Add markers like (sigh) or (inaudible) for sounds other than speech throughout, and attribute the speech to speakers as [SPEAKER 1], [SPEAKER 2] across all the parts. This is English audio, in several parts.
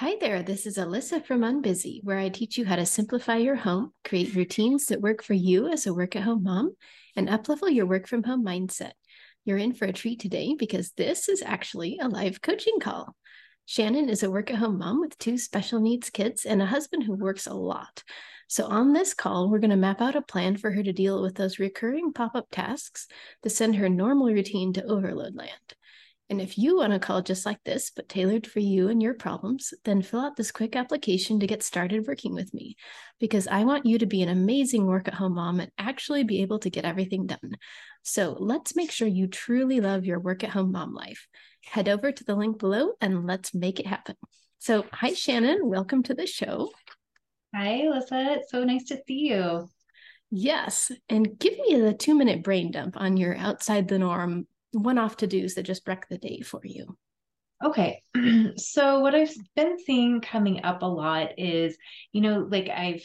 [SPEAKER 1] Hi there, this is Alyssa from Unbusy, where I teach you how to simplify your home, create routines that work for you as a work at home mom, and uplevel your work from home mindset. You're in for a treat today because this is actually a live coaching call. Shannon is a work at home mom with two special needs kids and a husband who works a lot. So, on this call, we're going to map out a plan for her to deal with those recurring pop up tasks to send her normal routine to overload land. And if you want a call just like this, but tailored for you and your problems, then fill out this quick application to get started working with me because I want you to be an amazing work at home mom and actually be able to get everything done. So let's make sure you truly love your work at home mom life. Head over to the link below and let's make it happen. So, hi, Shannon. Welcome to the show.
[SPEAKER 2] Hi, Alyssa. It's so nice to see you.
[SPEAKER 1] Yes. And give me the two minute brain dump on your outside the norm one off to dos that just wreck the day for you?
[SPEAKER 2] Okay. (clears throat) so what I've been seeing coming up a lot is, you know, like I've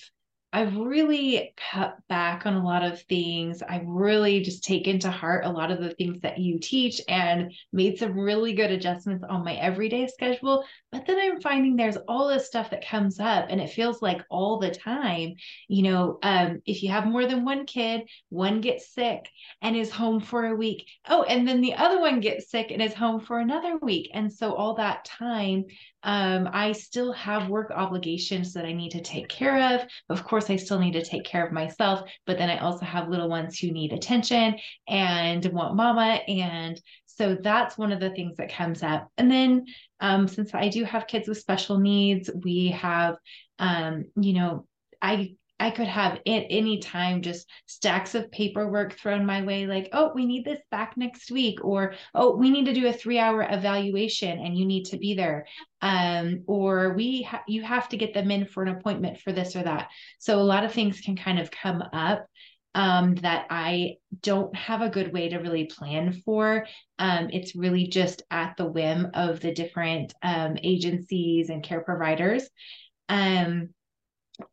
[SPEAKER 2] I've really cut back on a lot of things. I've really just taken to heart a lot of the things that you teach and made some really good adjustments on my everyday schedule. But then I'm finding there's all this stuff that comes up and it feels like all the time, you know, um, if you have more than one kid, one gets sick and is home for a week. Oh, and then the other one gets sick and is home for another week. And so all that time um, I still have work obligations that I need to take care of. Of course, I still need to take care of myself, but then I also have little ones who need attention and want mama. And so that's one of the things that comes up. And then um, since I do have kids with special needs, we have, um, you know, I I could have at any time just stacks of paperwork thrown my way, like, oh, we need this back next week, or oh, we need to do a three hour evaluation and you need to be there. Um, or we ha- you have to get them in for an appointment for this or that. So a lot of things can kind of come up um, that I don't have a good way to really plan for. Um, it's really just at the whim of the different um, agencies and care providers. Um,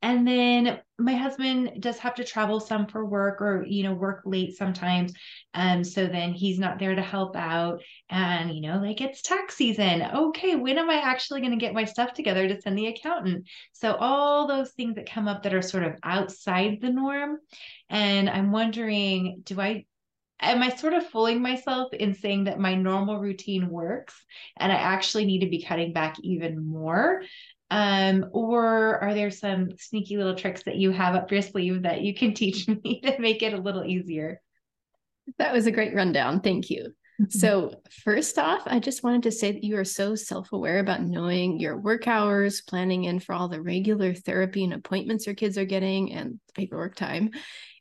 [SPEAKER 2] and then my husband does have to travel some for work or you know work late sometimes. Um so then he's not there to help out. And you know like it's tax season. Okay when am i actually going to get my stuff together to send the accountant? So all those things that come up that are sort of outside the norm. And i'm wondering do i am I sort of fooling myself in saying that my normal routine works and I actually need to be cutting back even more? Um, or are there some sneaky little tricks that you have up your sleeve that you can (laughs) teach me to make it a little easier?
[SPEAKER 1] That was a great rundown. Thank you. Mm-hmm. So, first off, I just wanted to say that you are so self aware about knowing your work hours, planning in for all the regular therapy and appointments your kids are getting, and paperwork time,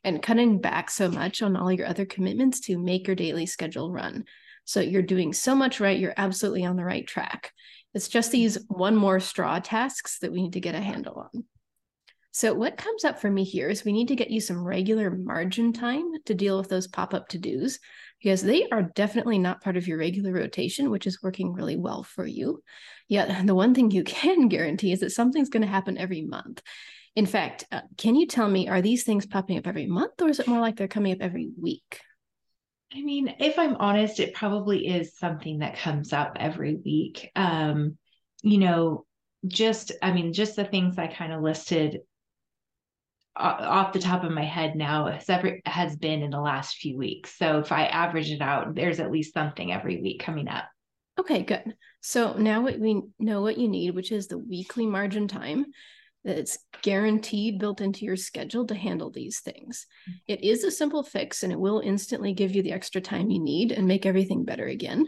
[SPEAKER 1] and cutting back so much on all your other commitments to make your daily schedule run. So, you're doing so much right. You're absolutely on the right track. It's just these one more straw tasks that we need to get a handle on. So, what comes up for me here is we need to get you some regular margin time to deal with those pop up to dos because they are definitely not part of your regular rotation, which is working really well for you. Yet, (laughs) the one thing you can guarantee is that something's going to happen every month. In fact, uh, can you tell me, are these things popping up every month or is it more like they're coming up every week?
[SPEAKER 2] I mean, if I'm honest, it probably is something that comes up every week. Um, you know, just, I mean, just the things I kind of listed off the top of my head now has, has been in the last few weeks. So if I average it out, there's at least something every week coming up.
[SPEAKER 1] Okay, good. So now we know what you need, which is the weekly margin time that's guaranteed built into your schedule to handle these things. Mm. It is a simple fix and it will instantly give you the extra time you need and make everything better again.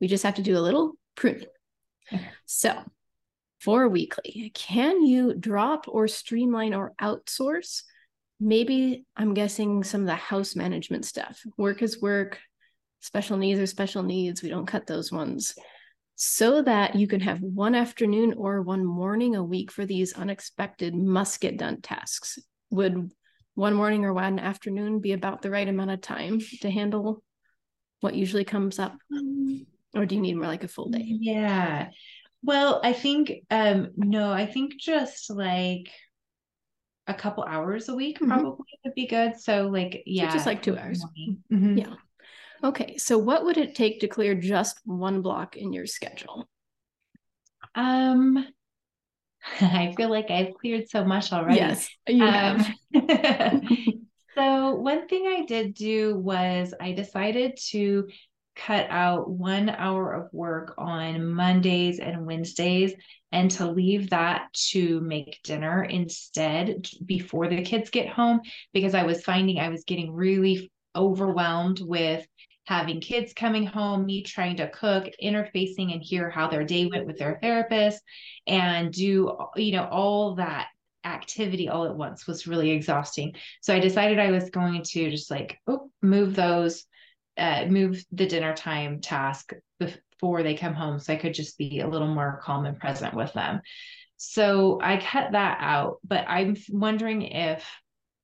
[SPEAKER 1] We just have to do a little pruning. So, for weekly, can you drop or streamline or outsource? Maybe I'm guessing some of the house management stuff. Work is work, special needs are special needs. We don't cut those ones so that you can have one afternoon or one morning a week for these unexpected must get done tasks. Would one morning or one afternoon be about the right amount of time to handle what usually comes up? Um, or do you need more like a full day?
[SPEAKER 2] Yeah. Well, I think um no, I think just like a couple hours a week mm-hmm. probably would be good. So like yeah,
[SPEAKER 1] so just like 2 hours. Mm-hmm. Yeah. Okay, so what would it take to clear just one block in your schedule?
[SPEAKER 2] Um, (laughs) I feel like I've cleared so much already.
[SPEAKER 1] Yes, you um,
[SPEAKER 2] have. (laughs) so, one thing I did do was I decided to cut out one hour of work on Mondays and Wednesdays and to leave that to make dinner instead before the kids get home because I was finding I was getting really overwhelmed with having kids coming home, me trying to cook, interfacing and hear how their day went with their therapist and do you know all that activity all at once was really exhausting. So I decided I was going to just like oh, move those uh, move the dinner time task before they come home so I could just be a little more calm and present with them. So I cut that out, but I'm wondering if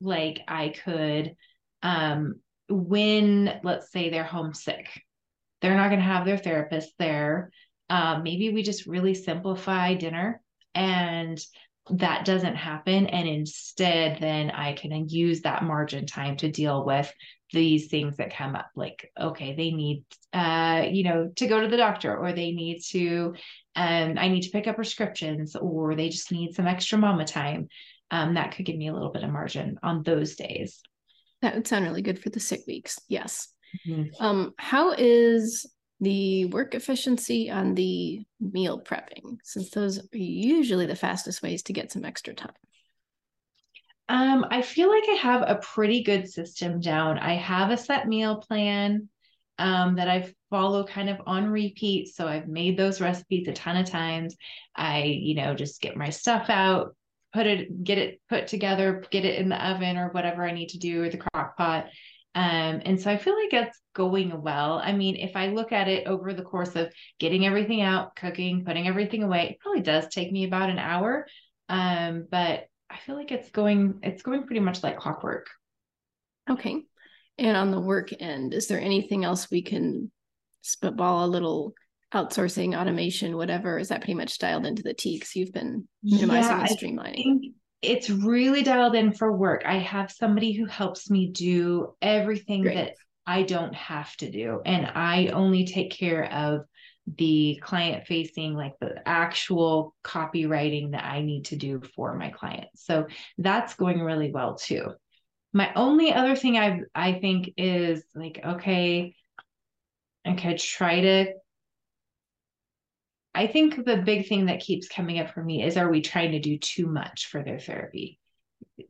[SPEAKER 2] like I could um when let's say they're homesick, they're not going to have their therapist there. Uh, maybe we just really simplify dinner and that doesn't happen. And instead, then I can use that margin time to deal with these things that come up like okay they need uh you know to go to the doctor or they need to um i need to pick up prescriptions or they just need some extra mama time um that could give me a little bit of margin on those days
[SPEAKER 1] that would sound really good for the sick weeks yes mm-hmm. um how is the work efficiency on the meal prepping since those are usually the fastest ways to get some extra time
[SPEAKER 2] um, I feel like I have a pretty good system down. I have a set meal plan um, that I follow kind of on repeat. So I've made those recipes a ton of times. I, you know, just get my stuff out, put it, get it put together, get it in the oven or whatever I need to do or the crock pot. Um, and so I feel like it's going well. I mean, if I look at it over the course of getting everything out, cooking, putting everything away, it probably does take me about an hour. Um, but I feel like it's going it's going pretty much like clockwork.
[SPEAKER 1] Okay. And on the work end, is there anything else we can spitball a little outsourcing, automation, whatever? Is that pretty much dialed into the T because you've been minimizing yeah, and streamlining?
[SPEAKER 2] it's really dialed in for work. I have somebody who helps me do everything Great. that I don't have to do. And I only take care of the client facing like the actual copywriting that I need to do for my clients. So that's going really well too. My only other thing I I think is like okay, I could try to I think the big thing that keeps coming up for me is are we trying to do too much for their therapy?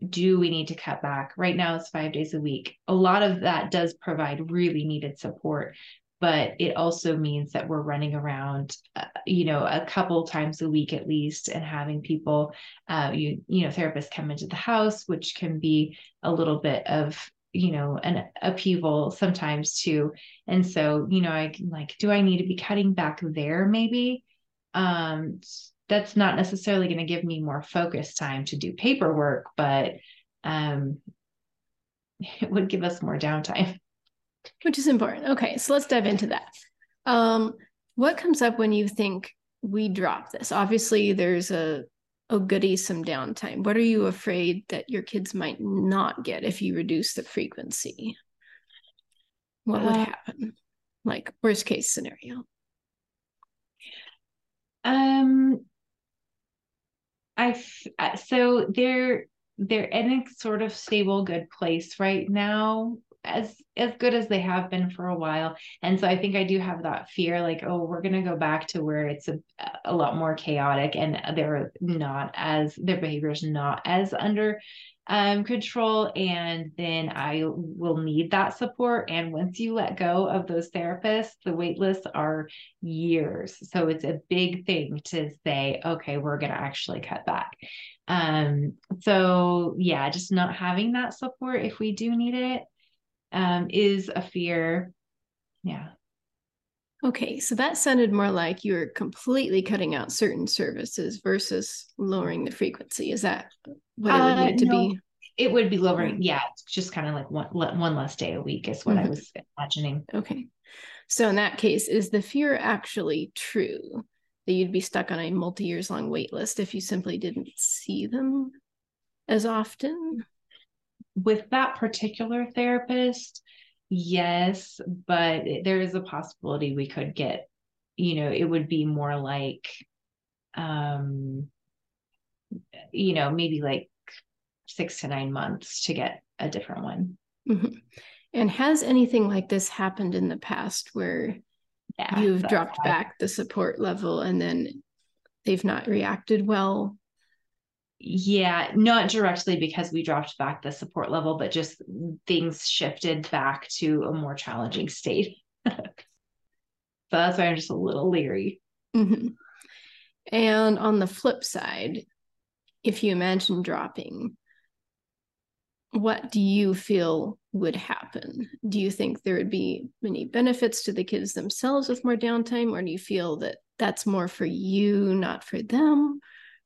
[SPEAKER 2] Do we need to cut back? Right now it's 5 days a week. A lot of that does provide really needed support, but it also means that we're running around uh, you know a couple times a week at least and having people uh, you you know therapists come into the house which can be a little bit of you know an upheaval sometimes too and so you know i like do i need to be cutting back there maybe um that's not necessarily going to give me more focus time to do paperwork but um (laughs) it would give us more downtime
[SPEAKER 1] which is important. Okay, so let's dive into that. Um, what comes up when you think we drop this? Obviously, there's a oh goody some downtime. What are you afraid that your kids might not get if you reduce the frequency? What would uh, happen? Like worst case scenario.
[SPEAKER 2] Um, I so they're they're in a sort of stable, good place right now as as good as they have been for a while. And so i think i do have that fear like oh we're to go back to where it's a, a lot more chaotic and they're not as their behavior is not as under um, control and then i will need that support and once you let go of those therapists the wait lists are years so it's a big thing to say okay we're going to actually cut back um so yeah just not having that support if we do need it um, is a fear. Yeah.
[SPEAKER 1] Okay, so that sounded more like you're completely cutting out certain services versus lowering the frequency. Is that what it would uh, need to no, be?
[SPEAKER 2] It would be lowering. Yeah, it's just kind of like one one less day a week is what mm-hmm. I was imagining.
[SPEAKER 1] Okay, so in that case, is the fear actually true that you'd be stuck on a multi years long wait list if you simply didn't see them as often?
[SPEAKER 2] with that particular therapist, yes, but there is a possibility we could get, you know, it would be more like, um, you know, maybe like six to nine months to get a different one.
[SPEAKER 1] Mm-hmm. And has anything like this happened in the past where yeah, you've dropped back the support level and then they've not reacted well?
[SPEAKER 2] Yeah, not directly because we dropped back the support level, but just things shifted back to a more challenging state. (laughs) so that's why I'm just a little leery.
[SPEAKER 1] Mm-hmm. And on the flip side, if you imagine dropping, what do you feel would happen? Do you think there would be many benefits to the kids themselves with more downtime, or do you feel that that's more for you, not for them?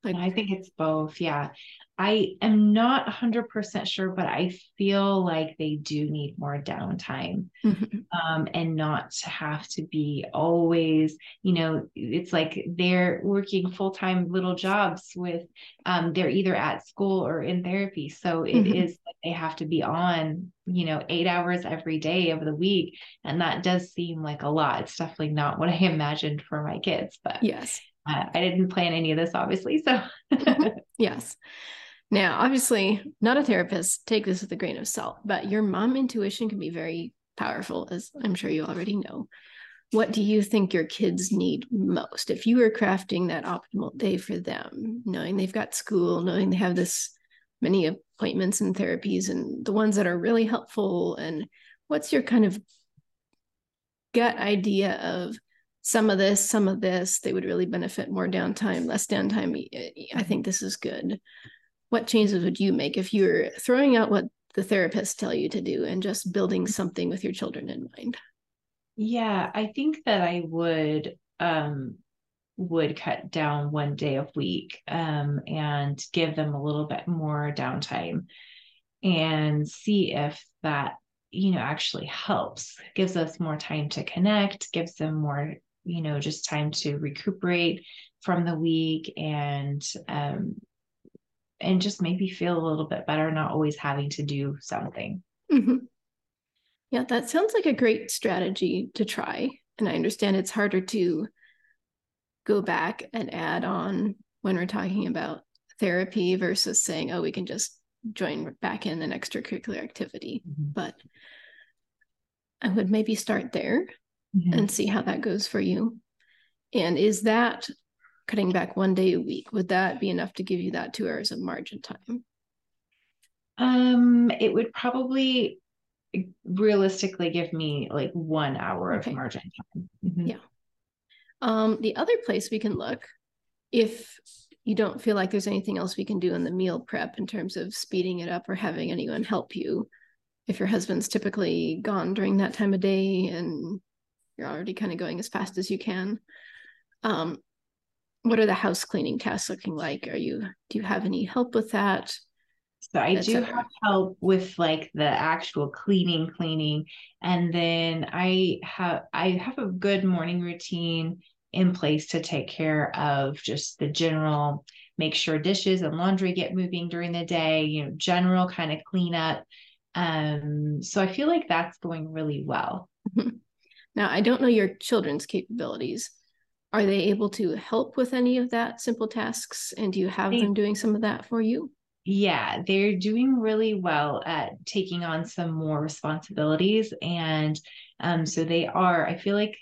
[SPEAKER 2] Like, I think it's both. Yeah. I am not 100% sure, but I feel like they do need more downtime mm-hmm. um, and not to have to be always, you know, it's like they're working full time little jobs with, um, they're either at school or in therapy. So it mm-hmm. is like they have to be on, you know, eight hours every day of the week. And that does seem like a lot. It's definitely not what I (laughs) imagined for my kids, but
[SPEAKER 1] yes.
[SPEAKER 2] Uh, I didn't plan any of this, obviously. So, (laughs)
[SPEAKER 1] yes. Now, obviously, not a therapist, take this with a grain of salt, but your mom intuition can be very powerful, as I'm sure you already know. What do you think your kids need most? If you were crafting that optimal day for them, knowing they've got school, knowing they have this many appointments and therapies and the ones that are really helpful, and what's your kind of gut idea of some of this, some of this, they would really benefit more downtime, less downtime. I think this is good what changes would you make if you're throwing out what the therapists tell you to do and just building something with your children in mind?
[SPEAKER 2] Yeah, I think that I would um would cut down one day a week um and give them a little bit more downtime and see if that you know actually helps gives us more time to connect gives them more you know just time to recuperate from the week and um and just maybe feel a little bit better, not always having to do something.
[SPEAKER 1] Mm-hmm. Yeah, that sounds like a great strategy to try. And I understand it's harder to go back and add on when we're talking about therapy versus saying, oh, we can just join back in an extracurricular activity. Mm-hmm. But I would maybe start there mm-hmm. and see how that goes for you. And is that cutting back one day a week, would that be enough to give you that two hours of margin time?
[SPEAKER 2] Um, it would probably realistically give me like one hour okay. of margin time.
[SPEAKER 1] Mm-hmm. Yeah. Um, the other place we can look, if you don't feel like there's anything else we can do in the meal prep in terms of speeding it up or having anyone help you, if your husband's typically gone during that time of day and you're already kind of going as fast as you can, um, what are the house cleaning tasks looking like? Are you do you have any help with that?
[SPEAKER 2] So I do have help with like the actual cleaning, cleaning, and then I have I have a good morning routine in place to take care of just the general make sure dishes and laundry get moving during the day, you know, general kind of cleanup. Um, so I feel like that's going really well.
[SPEAKER 1] Now I don't know your children's capabilities. Are they able to help with any of that simple tasks? And do you have they, them doing some of that for you?
[SPEAKER 2] Yeah they're doing really well at taking on some more responsibilities. And um, so they are i feel like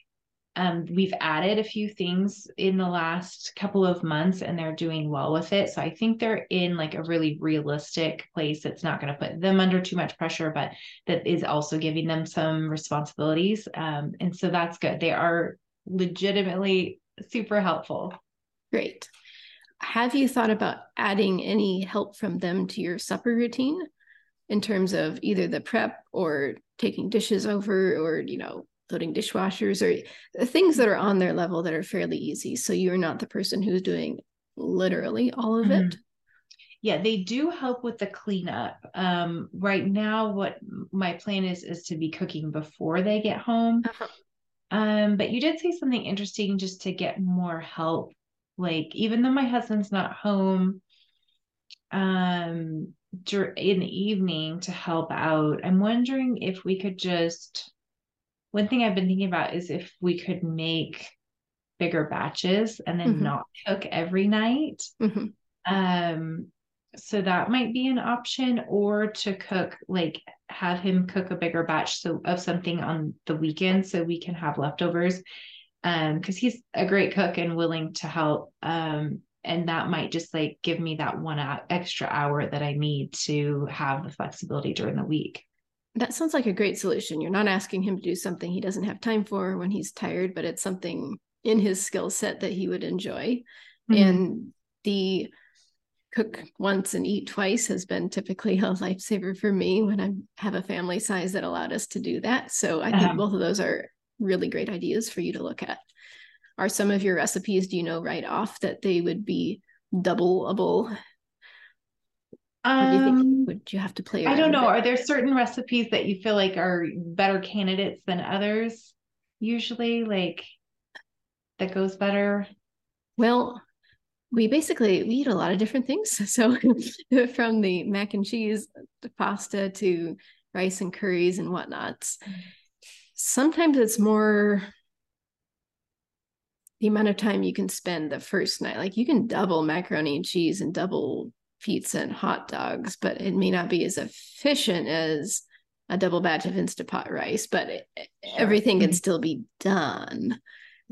[SPEAKER 2] um, we've added a few things in the last couple of months and they're doing well with it so i think they're in like a really realistic place that's not going to put them under too much pressure but that is also giving them some responsibilities um, and so that's good they are legitimately super helpful.
[SPEAKER 1] Great. Have you thought about adding any help from them to your supper routine in terms of either the prep or taking dishes over or, you know, loading dishwashers or things that are on their level that are fairly easy? So you're not the person who's doing literally all of mm-hmm. it.
[SPEAKER 2] Yeah, they do help with the cleanup. Um, right now, what my plan is is to be cooking before they get home. Uh-huh. Um, but you did say something interesting just to get more help. Like, even though my husband's not home um in the evening to help out, I'm wondering if we could just one thing I've been thinking about is if we could make bigger batches and then mm-hmm. not cook every night. Mm-hmm. Um, so that might be an option, or to cook like have him cook a bigger batch so of something on the weekend so we can have leftovers. Um, because he's a great cook and willing to help. Um, and that might just like give me that one extra hour that I need to have the flexibility during the week.
[SPEAKER 1] That sounds like a great solution. You're not asking him to do something he doesn't have time for when he's tired, but it's something in his skill set that he would enjoy. Mm-hmm. And the cook once and eat twice has been typically a (laughs) lifesaver for me when I have a family size that allowed us to do that. So I think uh-huh. both of those are really great ideas for you to look at. Are some of your recipes, do you know right off that they would be doubleable?
[SPEAKER 2] Um, you think, would you have to play? I don't know. Are there certain recipes that you feel like are better candidates than others? Usually, like that goes better.
[SPEAKER 1] Well, we basically we eat a lot of different things. (laughs) So (laughs) from the mac and cheese, the pasta to rice and curries and whatnots. Sometimes it's more the amount of time you can spend the first night. Like you can double macaroni and cheese and double pizza and hot dogs, but it may not be as efficient as a double batch of Instapot rice, but it, everything can mm-hmm. still be done.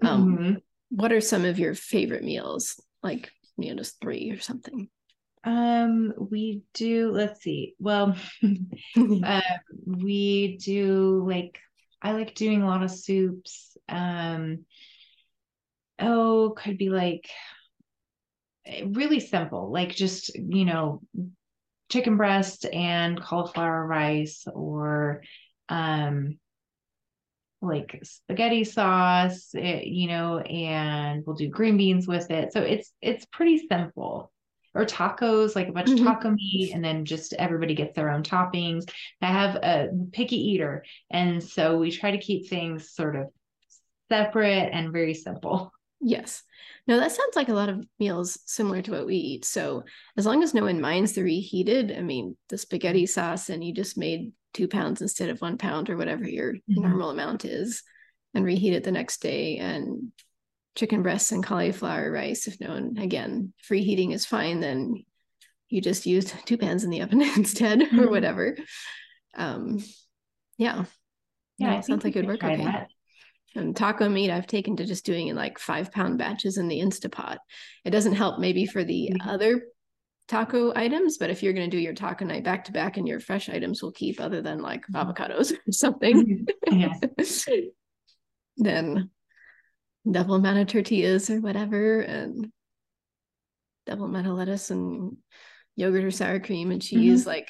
[SPEAKER 1] Um, mm-hmm. What are some of your favorite meals? Like, you know, just three or something.
[SPEAKER 2] Um, we do, let's see. Well, uh, (laughs) (laughs) we do like, I like doing a lot of soups. Um, oh, could be like really simple, like just, you know, chicken breast and cauliflower rice or um like spaghetti sauce, it, eh, you know, and we'll do green beans with it. So it's it's pretty simple. Or tacos, like a bunch mm-hmm. of taco meat, and then just everybody gets their own toppings. I have a picky eater, and so we try to keep things sort of separate and very simple.
[SPEAKER 1] Yes. No, that sounds like a lot of meals similar to what we eat. So as long as no one minds the reheated, I mean, the spaghetti sauce, and you just made two pounds instead of one pound or whatever your mm-hmm. normal amount is, and reheat it the next day. And chicken breasts and cauliflower rice, if no one, again, if reheating is fine, then you just used (laughs) two pans in the oven (laughs) instead mm-hmm. or whatever. Um, yeah. Yeah, yeah sounds like it would work okay. That. And taco meat, I've taken to just doing in like five pound batches in the Instapot. It doesn't help maybe for the mm-hmm. other taco items, but if you're going to do your taco night back to back and your fresh items will keep other than like mm-hmm. avocados or something, (laughs) then double amount of tortillas or whatever, and double amount of lettuce and yogurt or sour cream and cheese. Mm-hmm. Like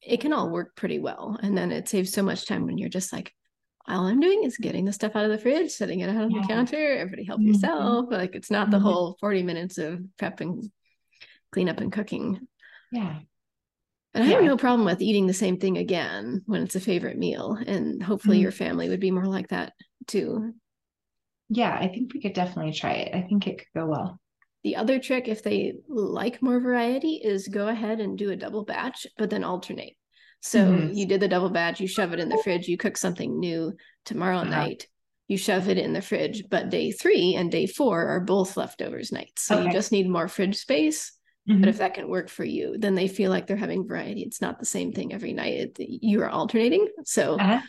[SPEAKER 1] it can all work pretty well. And then it saves so much time when you're just like, all I'm doing is getting the stuff out of the fridge, setting it out on yeah. the counter. Everybody help mm-hmm. yourself. Like it's not the mm-hmm. whole 40 minutes of prep and cleanup and cooking.
[SPEAKER 2] Yeah.
[SPEAKER 1] And I yeah. have no problem with eating the same thing again when it's a favorite meal. And hopefully mm-hmm. your family would be more like that too.
[SPEAKER 2] Yeah, I think we could definitely try it. I think it could go well.
[SPEAKER 1] The other trick, if they like more variety, is go ahead and do a double batch, but then alternate. So mm-hmm. you did the double batch, you shove it in the fridge, you cook something new tomorrow uh-huh. night, you shove it in the fridge. But day three and day four are both leftovers nights. So okay. you just need more fridge space. Mm-hmm. But if that can work for you, then they feel like they're having variety. It's not the same thing every night. It, you are alternating. So uh-huh.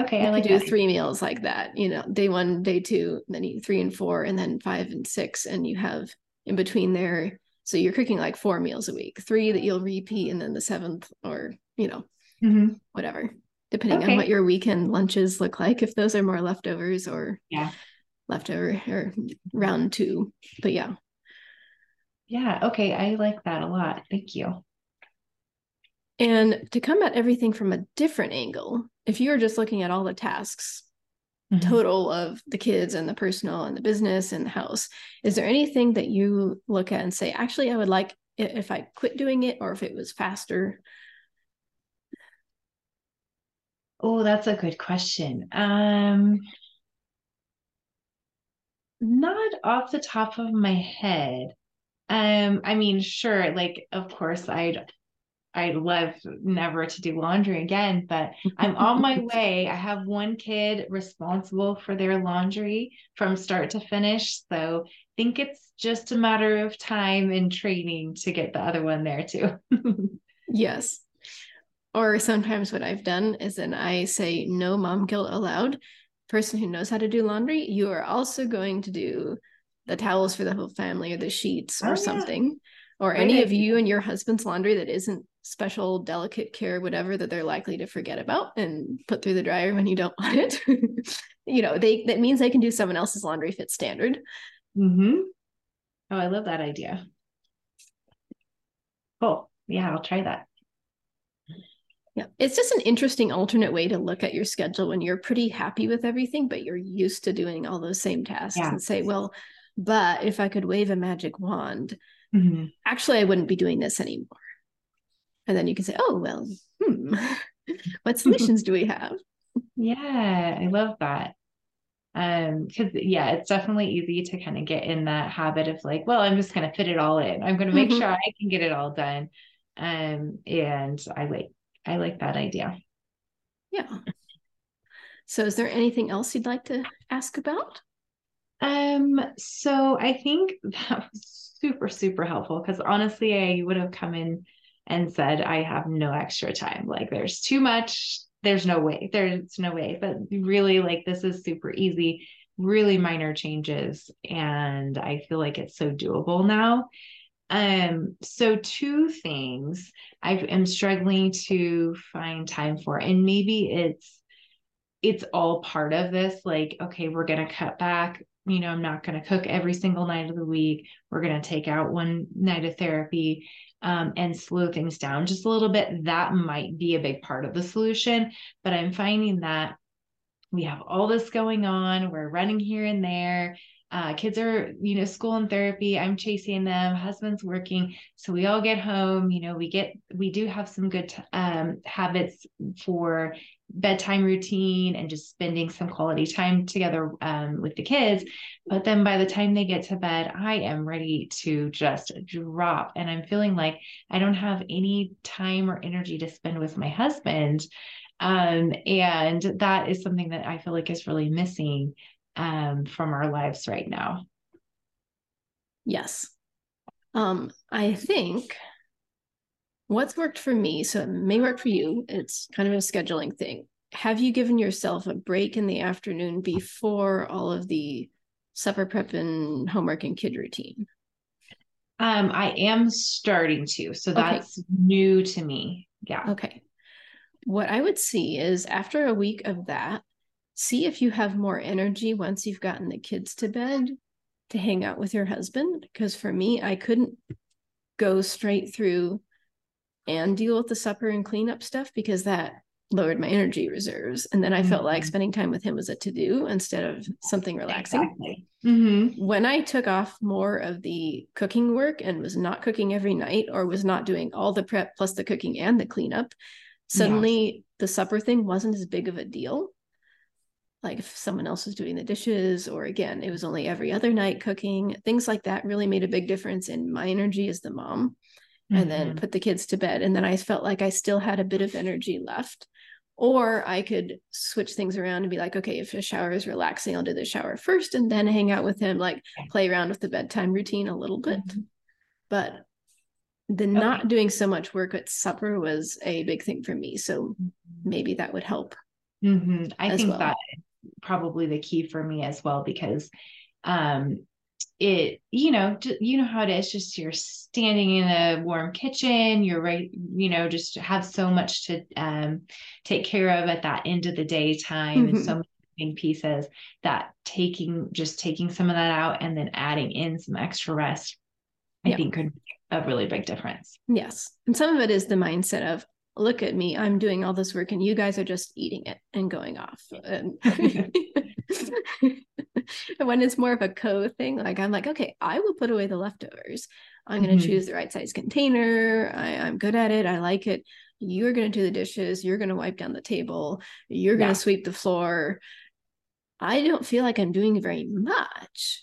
[SPEAKER 2] okay,
[SPEAKER 1] I like do that. three meals like that. You know, day one, day two, then you three and four, and then five and six, and you have in between there. So you're cooking like four meals a week, three that you'll repeat, and then the seventh or you know, mm-hmm. whatever, depending okay. on what your weekend lunches look like, if those are more leftovers or
[SPEAKER 2] yeah,
[SPEAKER 1] leftover or round two. But yeah.
[SPEAKER 2] Yeah. Okay. I like that a lot. Thank you.
[SPEAKER 1] And to come at everything from a different angle, if you are just looking at all the tasks mm-hmm. total of the kids and the personal and the business and the house, is there anything that you look at and say, actually, I would like if I quit doing it or if it was faster
[SPEAKER 2] Oh, that's a good question. Um, not off the top of my head. Um, I mean, sure, like of course I'd I'd love never to do laundry again, but I'm on my (laughs) way. I have one kid responsible for their laundry from start to finish. So I think it's just a matter of time and training to get the other one there too. (laughs)
[SPEAKER 1] yes. Or sometimes what I've done is then I say no mom guilt allowed. Person who knows how to do laundry, you are also going to do the towels for the whole family or the sheets or oh, something. Yeah or any of you and your husband's laundry that isn't special delicate care whatever that they're likely to forget about and put through the dryer when you don't (laughs) want it. You know they that means they can do someone else's laundry if it's standard.
[SPEAKER 2] Mm-hmm. oh i love that idea. Cool. Yeah i'll try that
[SPEAKER 1] yeah it's just an interesting alternate way to look at your schedule when you're pretty happy with everything but you're used to doing all those same tasks yeah. and say well but if i could wave a magic wand mm-hmm. actually, I wouldn't be doing this anymore. And then you can say, oh, well, hmm, (laughs) what (laughs) solutions do we have?
[SPEAKER 2] Yeah, I love that. Um, because yeah, it's definitely easy to kind of get in that habit of like, well, I'm just gonna fit it all in. I'm gonna make mm-hmm. sure I can get it all done. Um, and I like I like that idea.
[SPEAKER 1] Yeah. So is there anything else you'd like to ask about?
[SPEAKER 2] Um, so I think (laughs) that was super, super helpful because honestly, I would have come in and said, I have no extra time. Like, there's too much. There's no way. There's no way. But really, like, this is super easy, really minor changes. And I feel like it's so doable now. Um, so two things I am struggling to find time for, and maybe it's it's all part of this like okay we're to cut back you know, I'm not to cook every single night of the week. We're to take out one night of therapy um, and slow things down just a little bit. That might be a big part of the solution. But I'm finding that we have all this going on. We're running here and there. Uh, kids are, you know, school and therapy. I'm chasing them. Husband's working, so we all get home. You know, we get we do have some good t- um, habits for bedtime routine and just spending some quality time together um, with the kids. But then by the time they get to bed, I am ready to just drop, and I'm feeling like I don't have any time or energy to spend with my husband. Um, and that is something that I feel like is really missing um, from our lives right now.
[SPEAKER 1] Yes. Um, I think what's worked for me, so it may work for you, it's kind of a scheduling thing. Have you given yourself a break in the afternoon before all of the supper prep and homework and kid routine?
[SPEAKER 2] Um, I am starting to. So that's okay. new to me. Yeah.
[SPEAKER 1] Okay. What I would see is after a week of that, see if you have more energy once you've gotten the kids to bed to hang out with your husband. Because for me, I couldn't go straight through and deal with the supper and cleanup stuff because that lowered my energy reserves. And then I mm-hmm. felt like mm-hmm. spending time with him was a to do instead of something relaxing. Exactly. Mm-hmm. When I took off more of the cooking work and was not cooking every night or was not doing all the prep plus the cooking and the cleanup, suddenly yes. the supper thing wasn't as big of a deal like if someone else was doing the dishes or again it was only every other night cooking things like that really made a big difference in my energy as the mom mm-hmm. and then mm-hmm. put the kids to bed and then i felt like i still had a bit of energy left or i could switch things around and be like okay if a shower is relaxing i'll do the shower first and then hang out with him like play around with the bedtime routine a little bit mm-hmm. but the okay. not doing so much work at supper was a big thing for me so mm-hmm. maybe that would help
[SPEAKER 2] mm-hmm. i think well. that probably the key for me as well because um it you know you know how it is just you're standing in a warm kitchen you're right you know just have so much to um take care of at that end of the day time mm-hmm. and so many pieces that taking just taking some of that out and then adding in some extra rest i yeah. think could a really big difference
[SPEAKER 1] yes and some of it is the mindset of look at me i'm doing all this work and you guys are just eating it and going off. And (laughs) when it's more of a co thing like i'm like okay i will put away the leftovers. I'm going to mm-hmm. choose the right size container. I, i'm good at it. I like it. You're going to do the dishes. You're going to wipe down the table. You're going to sweep the floor. I don't feel like i'm doing very much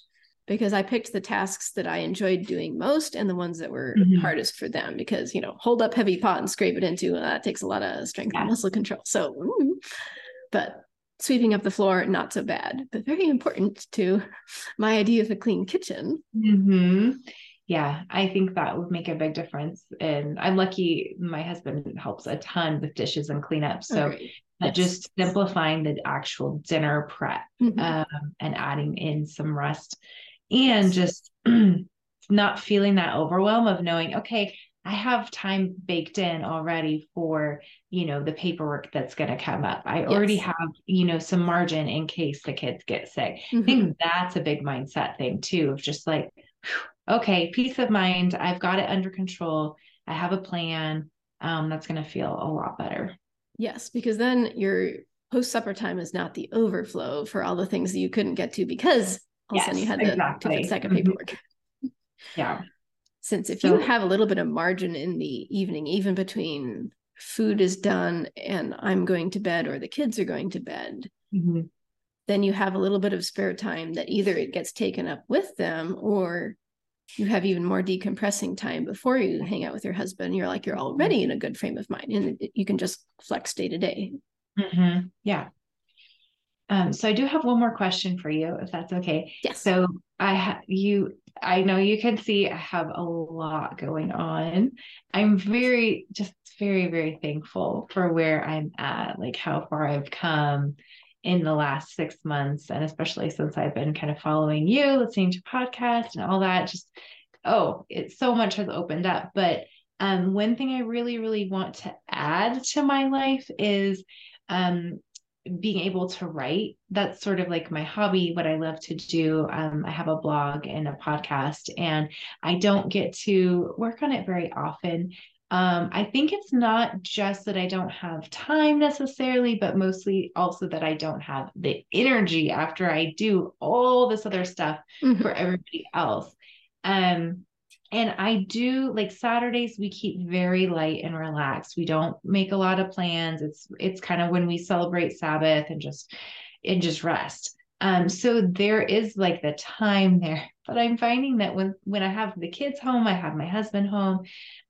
[SPEAKER 1] because I picked the tasks that I enjoyed doing most and the ones that were
[SPEAKER 2] Mhm.
[SPEAKER 1] hardest for them. Because you know, hold up heavy pot and scrape it into uh, that takes a lot of strength
[SPEAKER 2] Yeah.
[SPEAKER 1] and muscle control. So, mm, but sweeping up the floor not so bad, but very important to my idea of a clean kitchen.
[SPEAKER 2] hmm Yeah, I think that would make a big difference. And I'm lucky my husband helps a ton with dishes and cleanup. So
[SPEAKER 1] yes.
[SPEAKER 2] just simplifying the actual dinner prep
[SPEAKER 1] Mhm.
[SPEAKER 2] um, and adding in some rest and just (clears throat) not feeling that overwhelm of knowing, okay, I have time baked in already for, you know, the paperwork that's going to come up. I already have, you know, some margin in case the kids get sick. I
[SPEAKER 1] Mhm.
[SPEAKER 2] think that's a big mindset thing too, of just like, okay, peace of mind. I've got it under control. I have a plan. Um, that's going to feel a lot better.
[SPEAKER 1] Yes, because then your post supper time is not the overflow for all the things that you couldn't get to because all of a sudden you
[SPEAKER 2] Yes,
[SPEAKER 1] had the
[SPEAKER 2] exactly.
[SPEAKER 1] two second
[SPEAKER 2] Mhm.
[SPEAKER 1] paperwork.
[SPEAKER 2] Yeah.
[SPEAKER 1] Since if
[SPEAKER 2] So-
[SPEAKER 1] you have a little bit of margin in the evening, even between food is done and I'm going to bed or the kids are going to bed,
[SPEAKER 2] Mhm.
[SPEAKER 1] then you have a little bit of spare time that either it gets taken up with them or you have even more decompressing time before you hang out with your husband. You're like, you're already in a good frame of mind and you can just flex day to day.
[SPEAKER 2] Mhm. Yeah. Um, so I do have one more question for you, if that's okay.
[SPEAKER 1] Yes.
[SPEAKER 2] So I ha- you I know you can see I have a lot going on. I'm very just very very thankful for where I'm at, like how far I've come in the last 6 months and especially since I've been kind of following you, listening to podcasts and all that just oh, it's so much has opened up, but um one thing I really really want to add to my life is um being able to write that's sort of like my hobby what i love to do. Um, i have a blog and a podcast and i don't get to work on it very often. Um, i think it's not just that i don't have time necessarily but mostly also that i don't have the energy after i do all this other stuff
[SPEAKER 1] Mhm.
[SPEAKER 2] for everybody else. Um and I do like Saturdays we keep very light and relaxed. We don't make a lot of plans. It's it's kind of when we celebrate Sabbath and just and just rest. Um so there is like the time there. (laughs) But I'm finding that when when I have the kids home, I have my husband home,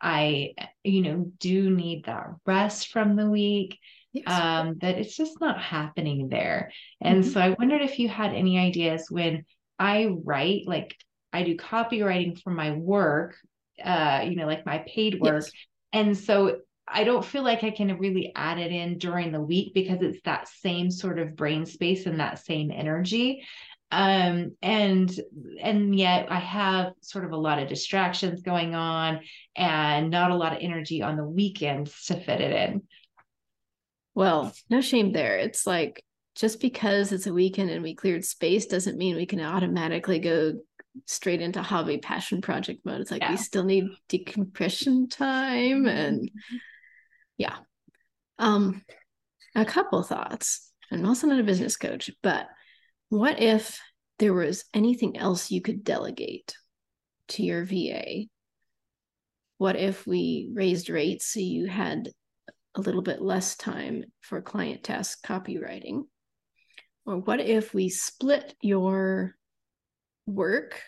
[SPEAKER 2] I you know do need that rest from the week
[SPEAKER 1] Yes.
[SPEAKER 2] um, that it's just not happening there. And
[SPEAKER 1] Mhm.
[SPEAKER 2] so I wondered if you had any ideas when I write, like I do copywriting for my work, uh, you know, like my paid work.
[SPEAKER 1] Yes.
[SPEAKER 2] And so I don't feel like I can really add it in during the week because it's that same sort of brain space and that same energy. Um, and and yet I have sort of a lot of distractions going on and not a lot of energy on the weekends to fit it in.
[SPEAKER 1] Well, no shame there. It's like just because it's a weekend and we cleared space doesn't mean we can automatically go straight into hobby passion project mode. It's like
[SPEAKER 2] Yeah.
[SPEAKER 1] we still need decompression time and yeah. Um a couple thoughts. I'm also not a business coach, but what if there was anything else you could delegate to your VA? What if we raised rates so you had a little bit less time for client task copywriting? Or what if we split your work?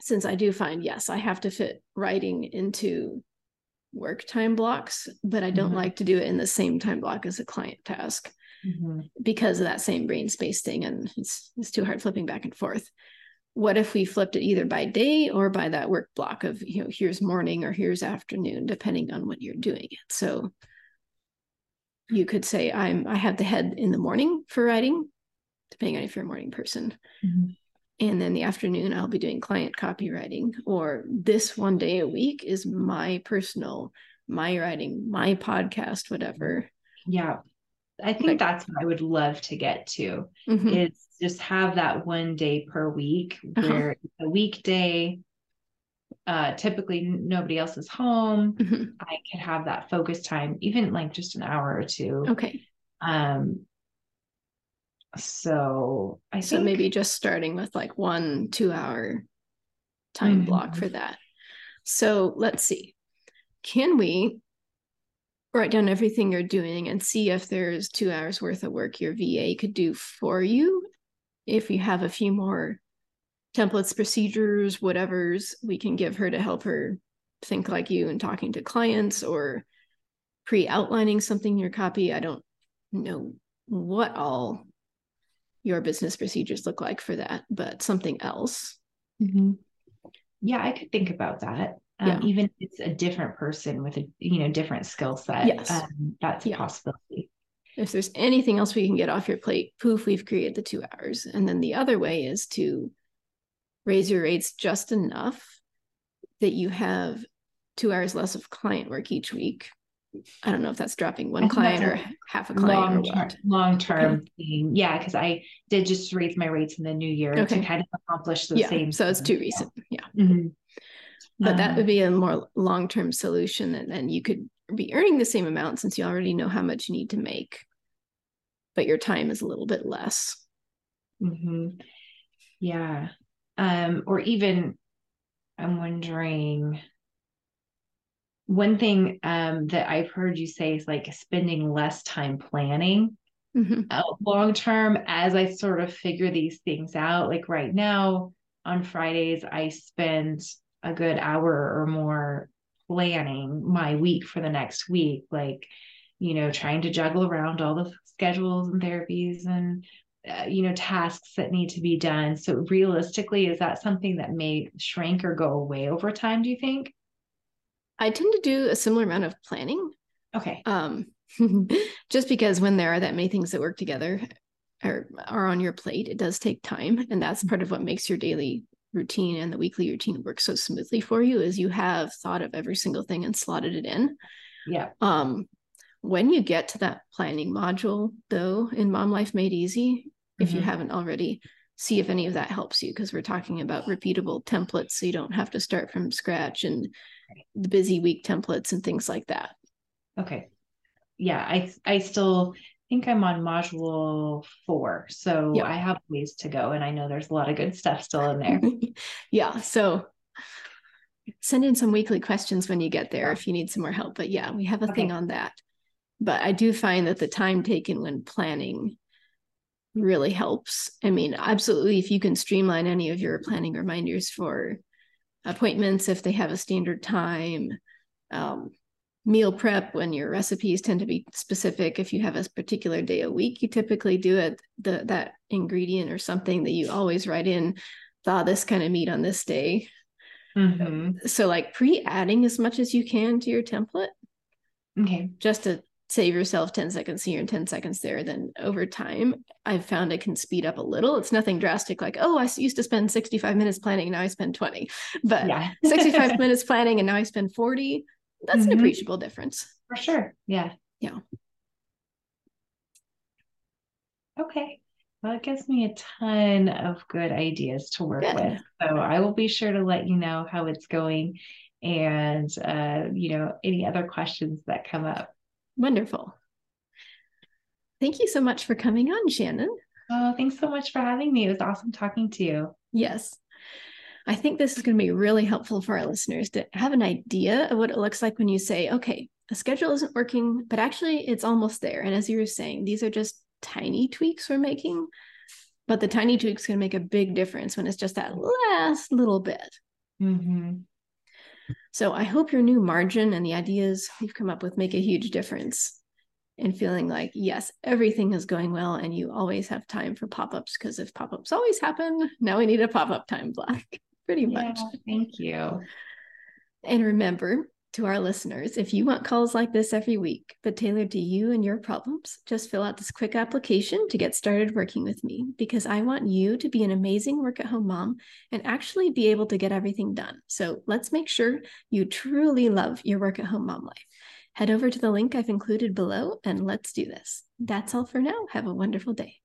[SPEAKER 1] Since I do find, yes, I have to fit writing into work time blocks, but I don't
[SPEAKER 2] Mhm.
[SPEAKER 1] like to do it in the same time block as a client task because of that same brain space thing. And it's, it's too hard flipping back and forth. What if we flipped it either by day or by that work block of, you know, here's morning or here's afternoon, depending on what you're doing it. So you could say, I'm, I have the head in the morning for writing, depending on if you're a morning person.
[SPEAKER 2] Mhm.
[SPEAKER 1] And then the afternoon, I'll be doing client copywriting, or this one day a week is my personal, my writing, my podcast, whatever.
[SPEAKER 2] Yeah. I think that's what I would love to get to
[SPEAKER 1] Mhm.
[SPEAKER 2] is just have that one day per week
[SPEAKER 1] Uh-huh.
[SPEAKER 2] where it's a weekday uh typically nobody else is home.
[SPEAKER 1] Mhm.
[SPEAKER 2] I could have that focus time, even like just an hour or two.
[SPEAKER 1] Okay.
[SPEAKER 2] Um so I
[SPEAKER 1] So
[SPEAKER 2] think
[SPEAKER 1] maybe just starting with like one two hour time block
[SPEAKER 2] Mhm.
[SPEAKER 1] for that. So let's see. Can we write down everything you're doing and see if there's two hours worth of work your VA could do for you if you have a few more templates, procedures, whatever's we can give her to help her think like you and talking to clients or pre outlining something in your copy. I don't know what all your business procedures look like for that, but something else.
[SPEAKER 2] Mm-hmm. Yeah, I could think about that. Um, yeah. Even if it's a different person with a you know different skill set, yes. Um, that's a yeah. possibility.
[SPEAKER 1] If there's anything else we can get off your plate, poof, we've created the two hours. And then the other way is to raise your rates just enough that you have two hours less of client work each week. I don't know if that's dropping one client or half a client
[SPEAKER 2] long term, long term okay. thing. Yeah, because I did just raise my rates in the new year okay. to kind of accomplish the
[SPEAKER 1] yeah,
[SPEAKER 2] same.
[SPEAKER 1] So it's too recent. Yeah. Mm-hmm. But um, that would be a more long term solution, and then you could be earning the same amount since you already know how much you need to make, but your time is a little bit less.
[SPEAKER 2] Mm-hmm. Yeah. Um, or even, I'm wondering, one thing um, that I've heard you say is like spending less time planning mm-hmm. uh, long term as I sort of figure these things out. Like right now on Fridays, I spend a good hour or more planning my week for the next week, like, you know, trying to juggle around all the schedules and therapies and, uh, you know, tasks that need to be done. So, realistically, is that something that may shrink or go away over time, do you think?
[SPEAKER 1] I tend to do a similar amount of planning.
[SPEAKER 2] Okay.
[SPEAKER 1] Um, (laughs) just because when there are that many things that work together or are on your plate, it does take time. And that's part of what makes your daily routine and the weekly routine work so smoothly for you is you have thought of every single thing and slotted it in.
[SPEAKER 2] Yeah.
[SPEAKER 1] Um, when you get to that planning module, though, in Mom Life Made Easy, mm-hmm. if you mm-hmm. haven't already, see if any of that helps you because we're talking about repeatable templates so you don't have to start from scratch and the busy week templates and things like that.
[SPEAKER 2] Okay. Yeah, I I still think I'm on module four. So yeah. I have ways to go. And I know there's a lot of good stuff still in there. (laughs)
[SPEAKER 1] yeah. So send in some weekly questions when you get there if you need some more help. But yeah, we have a okay. thing on that. But I do find that the time taken when planning really helps. I mean, absolutely, if you can streamline any of your planning reminders for appointments, if they have a standard time, um, meal prep when your recipes tend to be specific if you have a particular day a week you typically do it the that ingredient or something that you always write in thaw this kind of meat on this day mm-hmm. so like pre-adding as much as you can to your template
[SPEAKER 2] okay
[SPEAKER 1] just to save yourself 10 seconds here and 10 seconds there then over time i've found it can speed up a little it's nothing drastic like oh i used to spend 65 minutes planning now i spend 20 but yeah. (laughs) 65 minutes planning and now i spend 40 that's mm-hmm. an appreciable difference.
[SPEAKER 2] For sure. Yeah.
[SPEAKER 1] Yeah.
[SPEAKER 2] Okay. Well, it gives me a ton of good ideas to work good. with. So I will be sure to let you know how it's going and, uh, you know, any other questions that come up.
[SPEAKER 1] Wonderful. Thank you so much for coming on, Shannon.
[SPEAKER 2] Oh, thanks so much for having me. It was awesome talking to you.
[SPEAKER 1] Yes. I think this is going to be really helpful for our listeners to have an idea of what it looks like when you say, okay, the schedule isn't working, but actually it's almost there. And as you were saying, these are just tiny tweaks we're making, but the tiny tweaks can make a big difference when it's just that last little bit.
[SPEAKER 2] Mm-hmm.
[SPEAKER 1] So I hope your new margin and the ideas you've come up with make a huge difference in feeling like, yes, everything is going well and you always have time for pop ups because if pop ups always happen, now we need a pop up time block (laughs) pretty much.
[SPEAKER 2] Thank you.
[SPEAKER 1] And remember to our listeners, if you want calls like this every week, but tailored to you and your problems, just fill out this quick application to get started working with me because I want you to be an amazing work at home mom and actually be able to get everything done. So let's make sure you truly love your work at home mom life. Head over to the link I've included below and let's do this. That's all for now. Have a wonderful day.